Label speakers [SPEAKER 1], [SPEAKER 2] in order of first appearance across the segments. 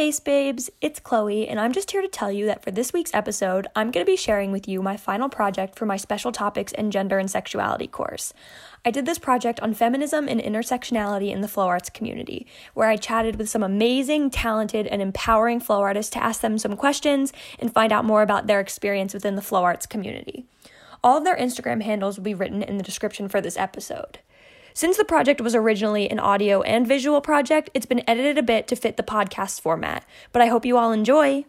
[SPEAKER 1] Bass Babes, it's Chloe, and I'm just here to tell you that for this week's episode, I'm going to be sharing with you my final project for my Special Topics in Gender and Sexuality course. I did this project on feminism and intersectionality in the flow arts community, where I chatted with some amazing, talented, and empowering flow artists to ask them some questions and find out more about their experience within the flow arts community. All of their Instagram handles will be written in the description for this episode. Since the project was originally an audio and visual project, it's been edited a bit to fit the podcast format, but I hope you all enjoy.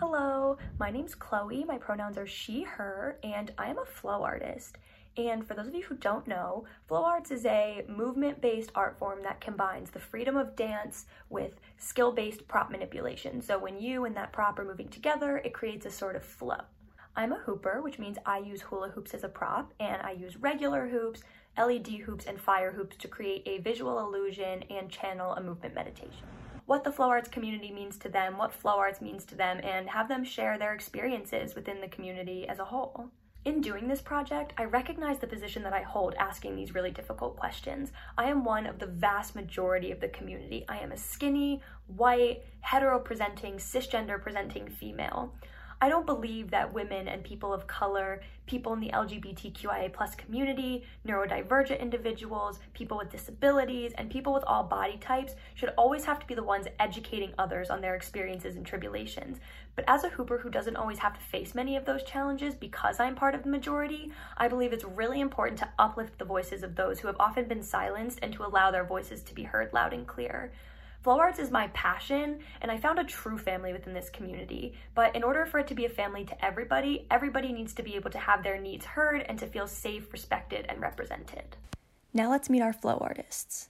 [SPEAKER 1] Hello, my name's Chloe. My pronouns are she, her, and I am a flow artist. And for those of you who don't know, flow arts is a movement based art form that combines the freedom of dance with skill based prop manipulation. So when you and that prop are moving together, it creates a sort of flow. I'm a hooper, which means I use hula hoops as a prop, and I use regular hoops, LED hoops, and fire hoops to create a visual illusion and channel a movement meditation. What the flow arts community means to them, what flow arts means to them, and have them share their experiences within the community as a whole. In doing this project, I recognize the position that I hold asking these really difficult questions. I am one of the vast majority of the community. I am a skinny, white, hetero presenting, cisgender presenting female. I don't believe that women and people of color, people in the LGBTQIA plus community, neurodivergent individuals, people with disabilities, and people with all body types should always have to be the ones educating others on their experiences and tribulations. But as a hooper who doesn't always have to face many of those challenges because I'm part of the majority, I believe it's really important to uplift the voices of those who have often been silenced and to allow their voices to be heard loud and clear. Flow arts is my passion, and I found a true family within this community. But in order for it to be a family to everybody, everybody needs to be able to have their needs heard and to feel safe, respected, and represented. Now let's meet our flow artists.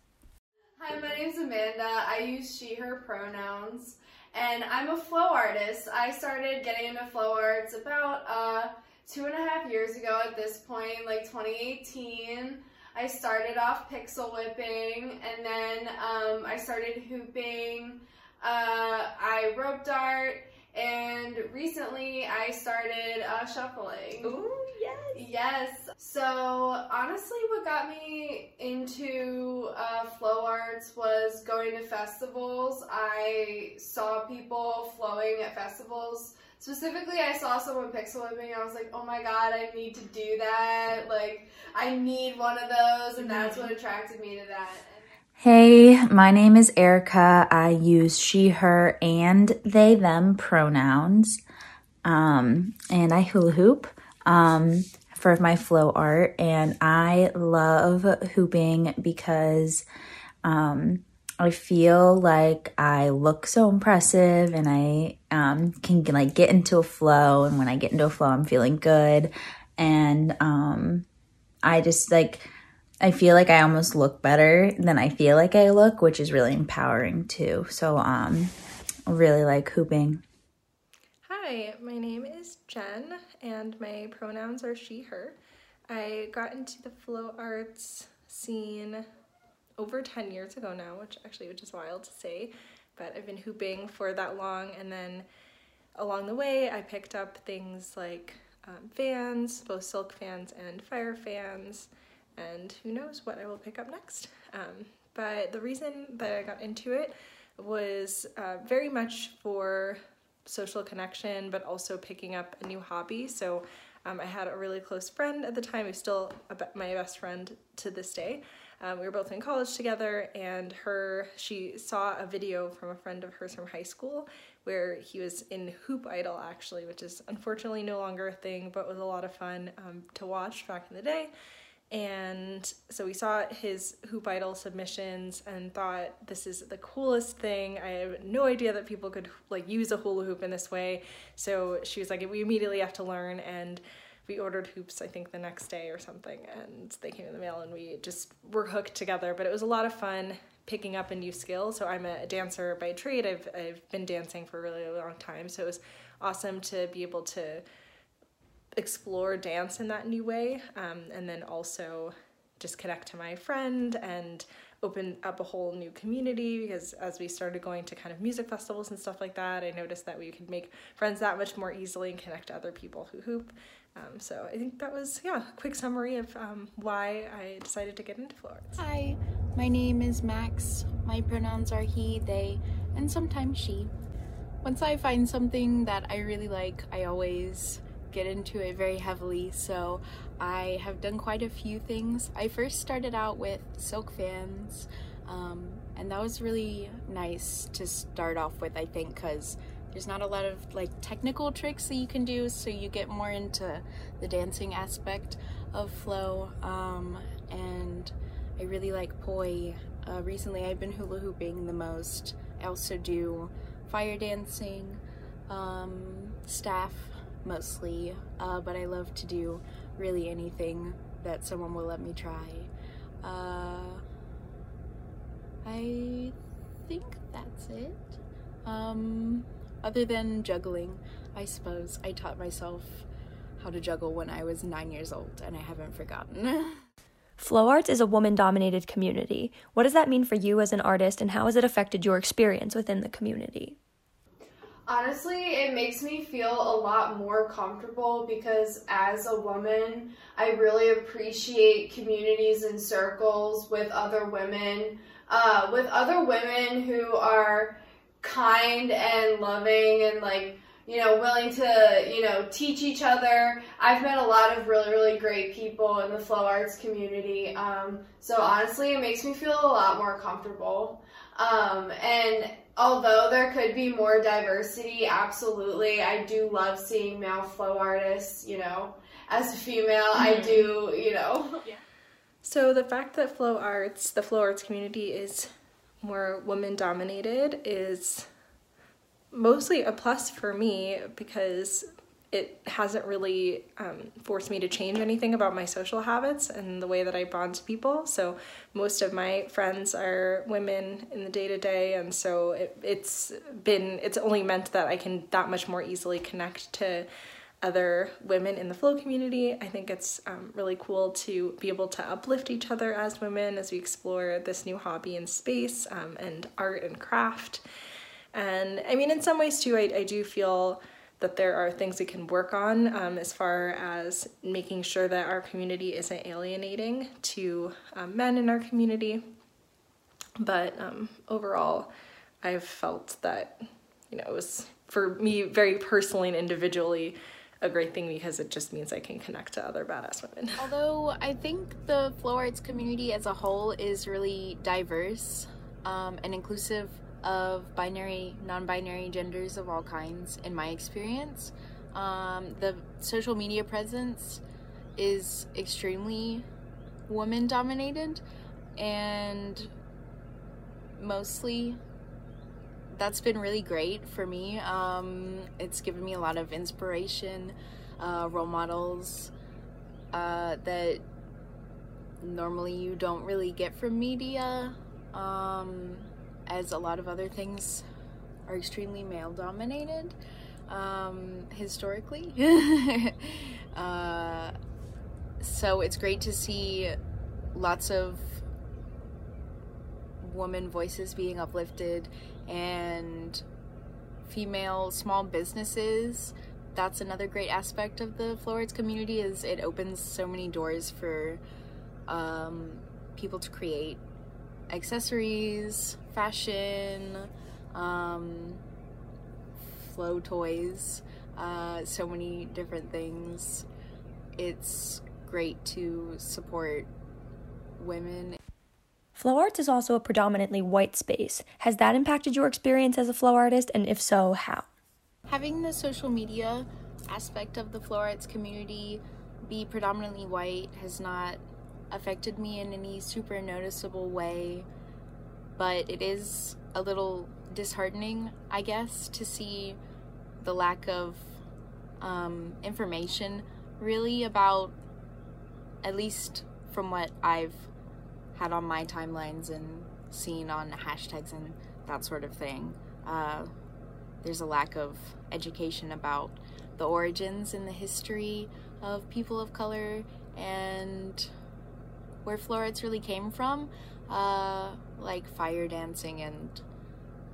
[SPEAKER 2] Hi, my name is Amanda. I use she, her pronouns, and I'm a flow artist. I started getting into flow arts about uh, two and a half years ago at this point, like 2018. I started off pixel whipping and then um, I started hooping. Uh, I rope dart and recently I started uh, shuffling.
[SPEAKER 1] Ooh, yes.
[SPEAKER 2] Yes. So honestly, what got me into uh, flow arts was going to festivals. I saw people flowing at festivals Specifically, I saw someone pixel whipping. I was like, oh my god, I need to do that. Like, I need one of those, and that's what attracted me to that.
[SPEAKER 3] Hey, my name is Erica. I use she, her, and they, them pronouns. Um, and I hula hoop um, for my flow art. And I love hooping because um, I feel like I look so impressive and I um, can like get into a flow. And when I get into a flow, I'm feeling good. And um, I just like, I feel like I almost look better than I feel like I look, which is really empowering too. So, um, I really like hooping.
[SPEAKER 4] Hi, my name is Jen, and my pronouns are she, her. I got into the flow arts scene over 10 years ago now, which actually which is wild to say, but I've been hooping for that long and then along the way I picked up things like um, fans, both silk fans and fire fans, and who knows what I will pick up next. Um, but the reason that I got into it was uh, very much for social connection, but also picking up a new hobby. So um, I had a really close friend at the time, who's still my best friend to this day, um, we were both in college together and her, she saw a video from a friend of hers from high school where he was in Hoop Idol actually, which is unfortunately no longer a thing, but was a lot of fun um, to watch back in the day. And so we saw his Hoop Idol submissions and thought this is the coolest thing. I have no idea that people could like use a hula hoop in this way. So she was like, we immediately have to learn and we ordered hoops I think the next day or something and they came in the mail and we just were hooked together. But it was a lot of fun picking up a new skill. So I'm a dancer by trade. I've, I've been dancing for a really long time. So it was awesome to be able to explore dance in that new way um, and then also just connect to my friend and open up a whole new community because as we started going to kind of music festivals and stuff like that, I noticed that we could make friends that much more easily and connect to other people who hoop. Um, so I think that was, yeah, a quick summary of um, why I decided to get into arts.
[SPEAKER 5] Hi, my name is Max. My pronouns are he, they, and sometimes she. Once I find something that I really like, I always get into it very heavily. So I have done quite a few things. I first started out with silk fans, um, and that was really nice to start off with, I think, because there's not a lot of like technical tricks that you can do, so you get more into the dancing aspect of flow. Um, and I really like poi. Uh, recently, I've been hula hooping the most. I also do fire dancing, um, staff mostly, uh, but I love to do really anything that someone will let me try. Uh, I think that's it. Um, other than juggling, I suppose I taught myself how to juggle when I was nine years old, and I haven't forgotten.
[SPEAKER 1] Flow Arts is a woman dominated community. What does that mean for you as an artist, and how has it affected your experience within the community?
[SPEAKER 2] Honestly, it makes me feel a lot more comfortable because as a woman, I really appreciate communities and circles with other women, uh, with other women who are kind and loving and like you know willing to you know teach each other i've met a lot of really really great people in the flow arts community um, so honestly it makes me feel a lot more comfortable um, and although there could be more diversity absolutely i do love seeing male flow artists you know as a female mm-hmm. i do you know yeah.
[SPEAKER 4] so the fact that flow arts the flow arts community is more woman dominated is mostly a plus for me because it hasn't really um, forced me to change anything about my social habits and the way that I bond to people. So most of my friends are women in the day to day, and so it, it's been it's only meant that I can that much more easily connect to other women in the flow community. I think it's um, really cool to be able to uplift each other as women as we explore this new hobby in space um, and art and craft. And I mean, in some ways too, I, I do feel that there are things we can work on um, as far as making sure that our community isn't alienating to um, men in our community. But um, overall, I've felt that, you know, it was for me very personally and individually a great thing because it just means I can connect to other badass women.
[SPEAKER 5] Although I think the flow arts community as a whole is really diverse um, and inclusive of binary, non binary genders of all kinds, in my experience. Um, the social media presence is extremely woman dominated, and mostly that's been really great for me. Um, it's given me a lot of inspiration, uh, role models uh, that normally you don't really get from media. Um, as a lot of other things are extremely male dominated um, historically. uh, so it's great to see lots of woman voices being uplifted and female small businesses that's another great aspect of the flow arts community is it opens so many doors for um, people to create accessories, fashion, um, flow toys, uh, so many different things. It's great to support women.
[SPEAKER 1] Flow arts is also a predominantly white space. Has that impacted your experience as a flow artist, and if so, how?
[SPEAKER 5] Having the social media aspect of the flow arts community be predominantly white has not affected me in any super noticeable way, but it is a little disheartening, I guess, to see the lack of um, information really about, at least from what I've had on my timelines and seen on hashtags and that sort of thing. Uh, there's a lack of education about the origins and the history of people of color and where flow arts really came from. uh, like fire dancing and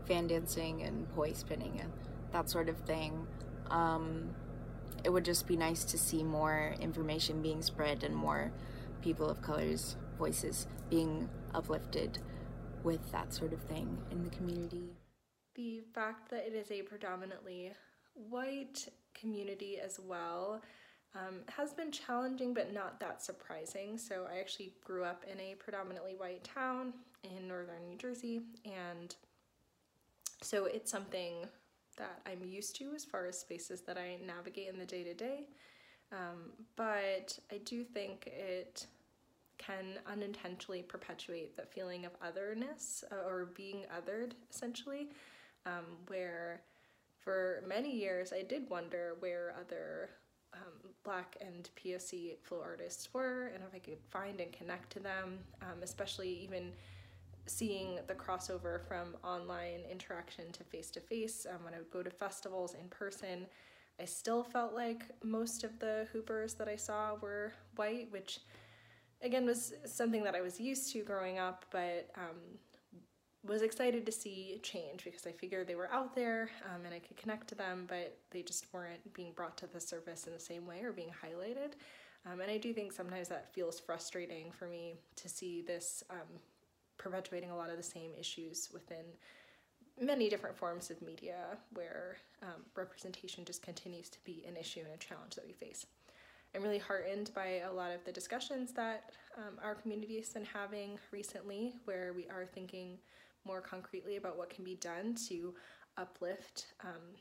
[SPEAKER 5] fan dancing and poi spinning and that sort of thing. Um, it would just be nice to see more information being spread and more people of color's voices being uplifted with that sort of thing in the community.
[SPEAKER 4] The fact that it is a predominantly white community as well um, has been challenging but not that surprising. So I actually grew up in a predominantly white town in northern New Jersey and so it's something that I'm used to as far as spaces that I navigate in the day to day. But I do think it can unintentionally perpetuate the feeling of otherness uh, or being othered, essentially, um, where for many years I did wonder where other um, black and POC flow artists were and if I could find and connect to them, um, especially even seeing the crossover from online interaction to face to face. When I would go to festivals in person, I still felt like most of the hoopers that I saw were white, which again was something that I was used to growing up, but um, was excited to see change because I figured they were out there um, and I could connect to them, but they just weren't being brought to the surface in the same way or being highlighted. Um, and I do think sometimes that feels frustrating for me to see this um, perpetuating a lot of the same issues within many different forms of media where um, representation just continues to be an issue and a challenge that we face. I'm really heartened by a lot of the discussions that um, our community has been having recently, where we are thinking more concretely about what can be done to uplift um,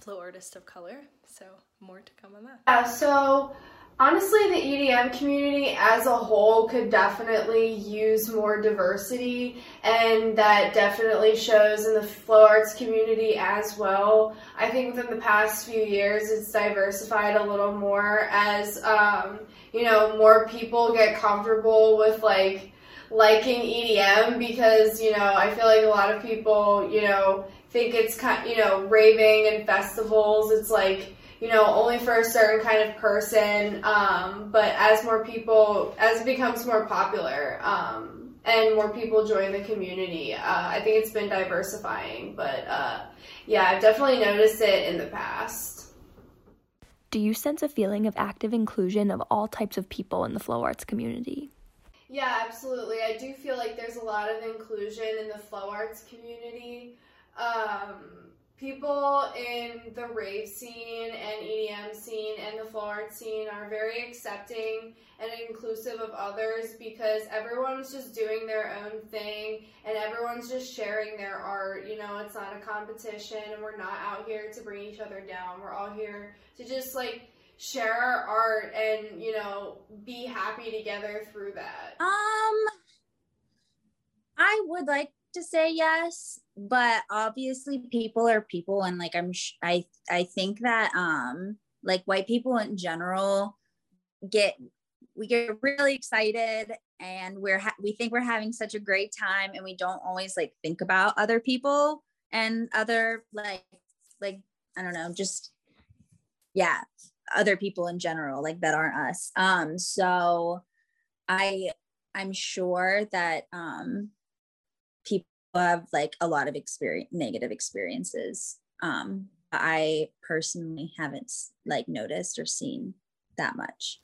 [SPEAKER 4] flow artists of color. So, more to come on that.
[SPEAKER 2] Yeah, so honestly, the EDM community as a whole could definitely use more diversity, and that definitely shows in the flow arts community as well. I think within the past few years, it's diversified a little more as, um, you know, more people get comfortable with like liking EDM because, you know, I feel like a lot of people, you know, think it's kind, you know, raving and festivals. It's like, you know, only for a certain kind of person. Um, but as more people, as it becomes more popular, um, and more people join the community, uh, I think it's been diversifying. But uh, yeah, I've definitely noticed it in the past.
[SPEAKER 1] Do you sense a feeling of active inclusion of all types of people in the flow arts community?
[SPEAKER 2] Yeah, absolutely. I do feel like there's a lot of inclusion in the flow arts community. Um, people in the rave scene and EDM scene and the art scene are very accepting and inclusive of others because everyone's just doing their own thing and everyone's just sharing their art. You know, it's not a competition and we're not out here to bring each other down. We're all here to just like share our art and, you know, be happy together through that.
[SPEAKER 3] Um I would like to say yes, but obviously people are people and like I'm sh- I I think that um like white people in general get we get really excited and we're ha- we think we're having such a great time and we don't always like think about other people and other like like I don't know just yeah other people in general like that aren't us. Um so I I'm sure that um have like a lot of experience negative experiences um i personally haven't like noticed or seen that much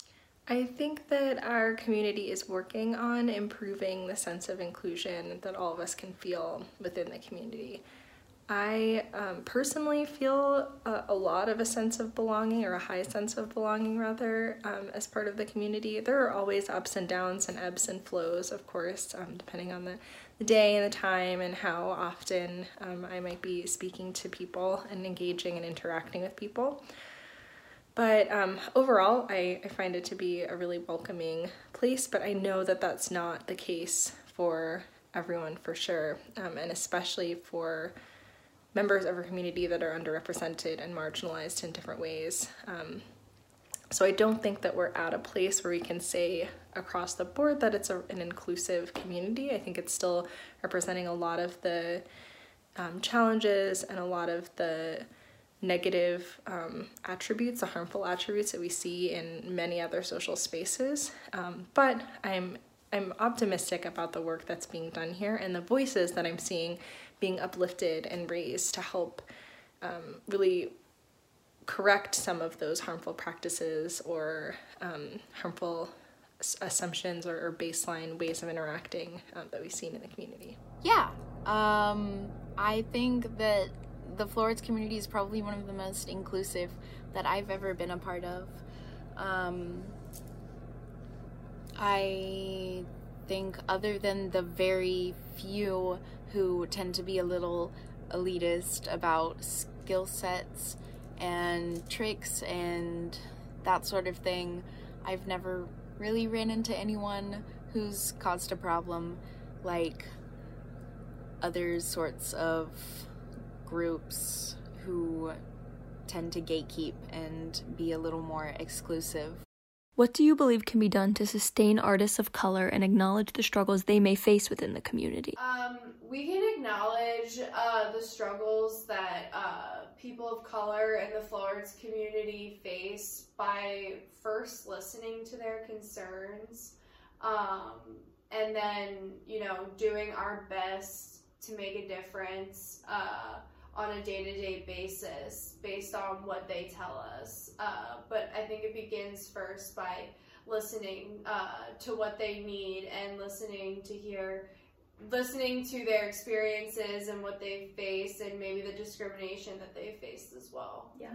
[SPEAKER 4] I think that our community is working on improving the sense of inclusion that all of us can feel within the community. I um, personally feel a, a, lot of a sense of belonging, or a high sense of belonging, rather, um, as part of the community. There are always ups and downs and ebbs and flows, of course, um, depending on the, the day and the time and how often um, I might be speaking to people and engaging and interacting with people. But um, overall, I, I find it to be a really welcoming place, but I know that that's not the case for everyone for sure, um, and especially for members of our community that are underrepresented and marginalized in different ways. Um, so I don't think that we're at a place where we can say across the board that it's a, an inclusive community. I think it's still representing a lot of the um, challenges and a lot of the negative um, attributes, the harmful attributes that we see in many other social spaces. Um, but I'm I'm optimistic about the work that's being done here and the voices that I'm seeing being uplifted and raised to help um, really correct some of those harmful practices or um, harmful assumptions or, or, baseline ways of interacting um, that we've seen in the community.
[SPEAKER 5] Yeah, um, I think that the Flow Arts community is probably one of the most inclusive that I've ever been a part of. Um, I think, other than the very few who tend to be a little elitist about skill sets and tricks and that sort of thing, I've never really ran into anyone who's caused a problem like other sorts of groups who tend to gatekeep and be a little more exclusive.
[SPEAKER 1] What do you believe can be done to sustain artists of color and acknowledge the struggles they may face within the community?
[SPEAKER 2] Um, we can acknowledge uh, the struggles that uh, people of color in the flow arts community face by first listening to their concerns um, and then, you know, doing our best to make a difference. Uh, on a day to day basis based on what they tell us. Uh, but I think it begins first by listening uh, to what they need and listening to hear, listening to their experiences and what they faced and maybe the discrimination that they faced as well.
[SPEAKER 1] Yeah.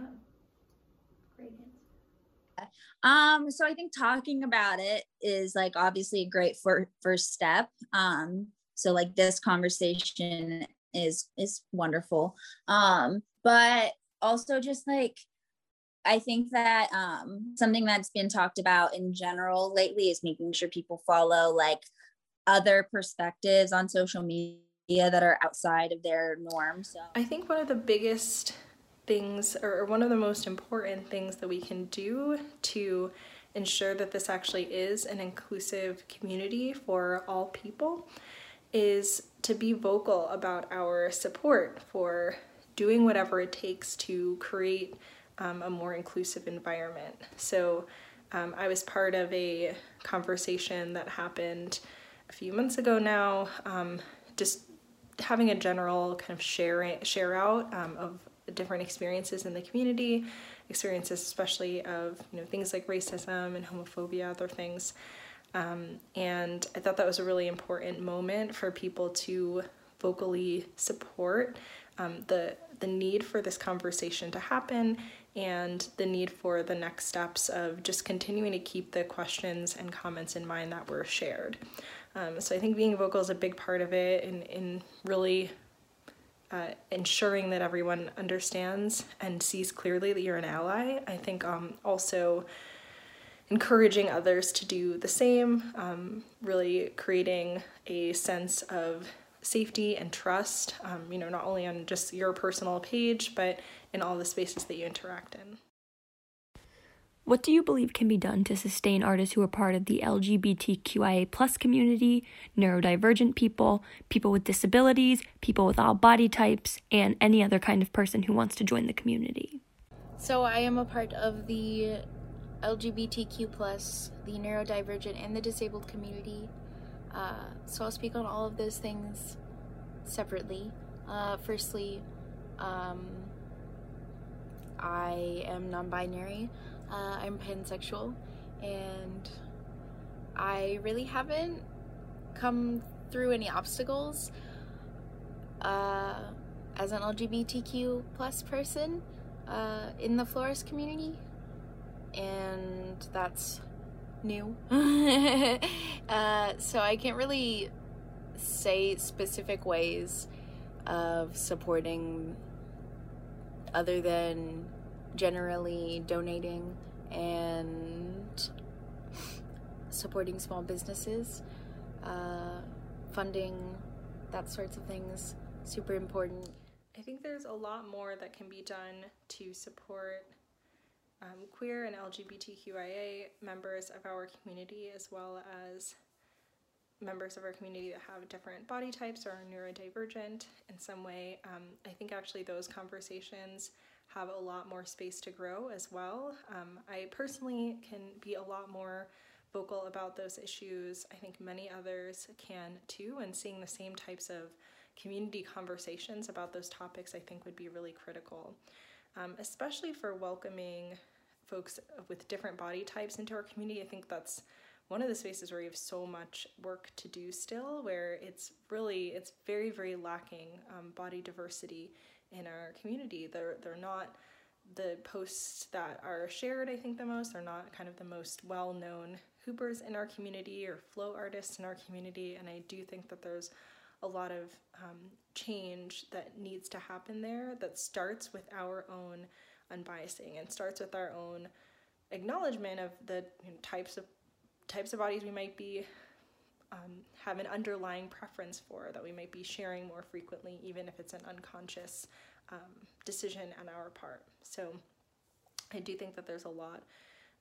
[SPEAKER 1] Great
[SPEAKER 3] answer. Um, so I think talking about it is like obviously a great for, first step. Um, so like this conversation is is wonderful um but also just like I think that um, something that's been talked about in general lately is making sure people follow like other perspectives on social media that are outside of their norm. So
[SPEAKER 4] I think one of the biggest things, or one of the most important things that we can do to ensure that this actually is an inclusive community for all people is to be vocal about our support for doing whatever it takes to create um, a more inclusive environment. So um, I was part of a conversation that happened a few months ago now, um, just having a general kind of share, share out um, of different experiences in the community, experiences especially of you know things like racism and homophobia, other things. Um, and I thought that was a really important moment for people to vocally support um, the the need for this conversation to happen and the need for the next steps of just continuing to keep the questions and comments in mind that were shared. Um, so I think being vocal is a big part of it and in really uh, ensuring that everyone understands and sees clearly that you're an ally. I think um, also encouraging others to do the same, um, really creating a sense of safety and trust, um, you know, not only on just your personal page, but in all the spaces that you interact in.
[SPEAKER 1] What do you believe can be done to sustain artists who are part of the LGBTQIA plus community, neurodivergent people, people with disabilities, people with all body types, and any other kind of person who wants to join the community?
[SPEAKER 5] So I am a part of the LGBTQ plus, the neurodivergent, and the disabled community. Uh, so I'll speak on all of those things separately. Uh, firstly, um, I am non-binary. Uh, I'm pansexual, and I really haven't come through any obstacles uh, as an LGBTQ plus person uh, in the Flow Arts community and that's new. uh, so I can't really say specific ways of supporting other than generally donating and supporting small businesses, uh, funding, that sorts of things, super important.
[SPEAKER 4] I think there's a lot more that can be done to support um, queer and LGBTQIA members of our community, as well as members of our community that have different body types or are neurodivergent in some way. Um, I think actually those conversations have a lot more space to grow as well. Um, I personally can be a lot more vocal about those issues. I think many others can too, and seeing the same types of community conversations about those topics, I think, would be really critical, um, especially for welcoming folks with different body types into our community. I think that's one of the spaces where we have so much work to do still, where it's really it's very very lacking um, body diversity in our community. They're they're not the posts that are shared. I think the most They're not kind of the most well known hoopers in our community or flow artists in our community, and I do think that there's a lot of um, change that needs to happen there that starts with our own unbiasing and starts with our own acknowledgement of the you know, types of types of bodies we might be um, have an underlying preference for that we might be sharing more frequently, even if it's an unconscious um, decision on our part. So I do think that there's a lot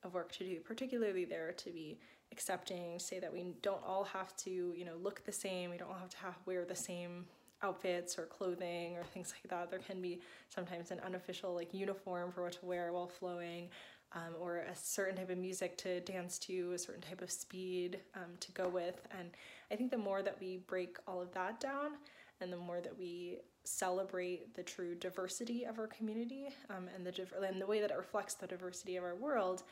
[SPEAKER 4] of work to do, particularly there to be accepting, say that we don't all have to, you know, look the same, we don't all have to have, wear the same outfits or clothing or things like that. There can be sometimes an unofficial like uniform for what to wear while flowing um, or a certain type of music to dance to, a certain type of speed um, to go with. And I think the more that we break all of that down and the more that we celebrate the true diversity of our community um, and the and the way that it reflects the diversity of our world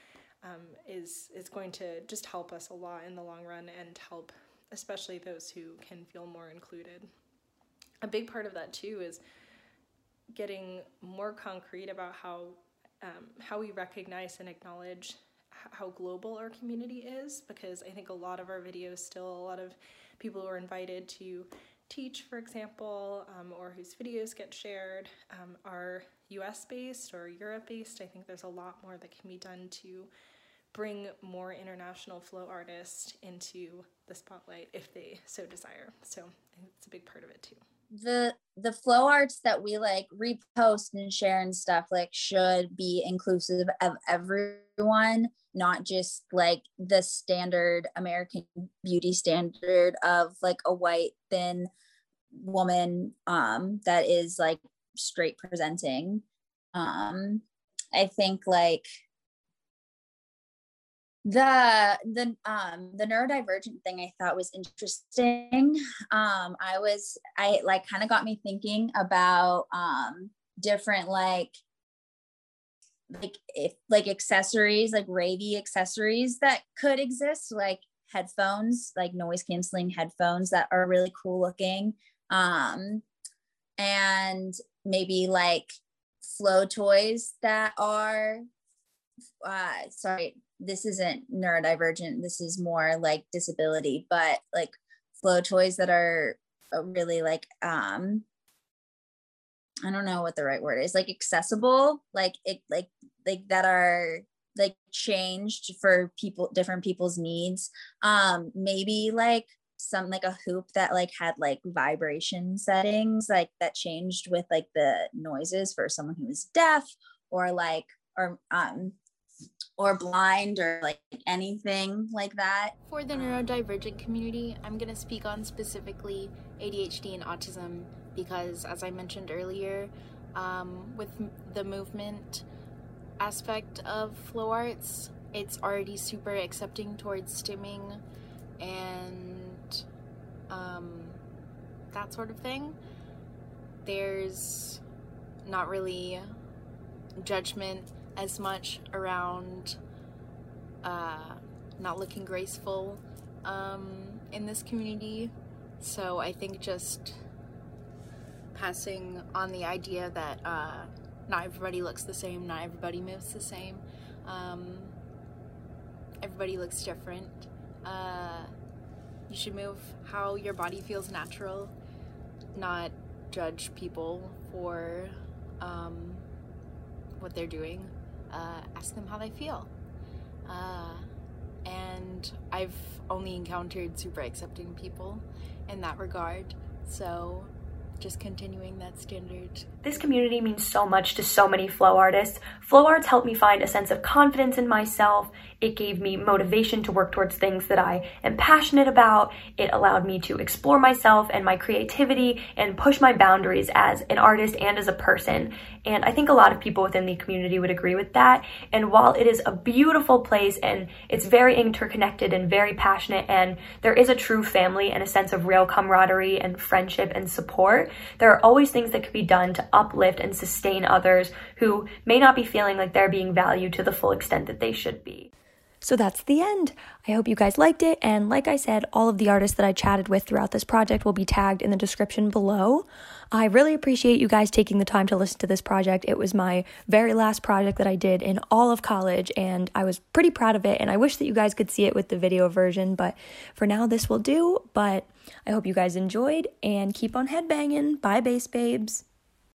[SPEAKER 4] um, is is going to just help us a lot in the long run and help especially those who can feel more included a big part of that too is getting more concrete about how um, how we recognize and acknowledge how global our community is because I think a lot of our videos still a lot of people who are invited to teach for example um, or whose videos get shared um, are US based or Europe based. I think there's a lot more that can be done to bring more international flow artists into the spotlight if they so desire. So it's a big part of it too
[SPEAKER 3] the the flow arts that we like repost and share and stuff like should be inclusive of everyone not just like the standard american beauty standard of like a white thin woman um that is like straight presenting. Um i think like the the um the neurodivergent thing i thought was interesting um i was i like kind of got me thinking about um different like like if like accessories like ravey accessories that could exist like headphones like noise canceling headphones that are really cool looking um and maybe like flow toys that are uh sorry this isn't neurodivergent this is more like disability but like flow toys that are uh, really like um i don't know what the right word is like accessible like it like like that are like changed for people different people's needs. Um maybe like some like a hoop that like had like vibration settings like that changed with like the noises for someone who was deaf or like or um or blind or like anything like that.
[SPEAKER 5] For the neurodivergent community, I'm going to speak on specifically ADHD and autism because, as I mentioned earlier, um, with the movement aspect of flow arts, it's already super accepting towards stimming and um, that sort of thing. There's not really judgment as much around uh, not looking graceful um, in this community. So I think just passing on the idea that uh, not everybody looks the same, not everybody moves the same. Um, everybody looks different. Uh, you should move how your body feels natural, not judge people for um, what they're doing uh, ask them how they feel. Uh, and I've only encountered super accepting people in that regard. So just continuing that standard.
[SPEAKER 1] This community means so much to so many flow artists. Flow arts helped me find a sense of confidence in myself. It gave me motivation to work towards things that I am passionate about. It allowed me to explore myself and my creativity and push my boundaries as an artist and as a person. And I think a lot of people within the community would agree with that. And while it is a beautiful place and it's very interconnected and very passionate, and there is a true family and a sense of real camaraderie and friendship and support, there are always things that could be done to uplift and sustain others who may not be feeling like they're being valued to the full extent that they should be. So that's the end. I hope you guys liked it. And like I said, all of the artists that I chatted with throughout this project will be tagged in the description below. I really appreciate you guys taking the time to listen to this project. It was my very last project that I did in all of college, and I was pretty proud of it. And I wish that you guys could see it with the video version, but for now, this will do. But I hope you guys enjoyed and keep on headbanging. Bye, bass babes.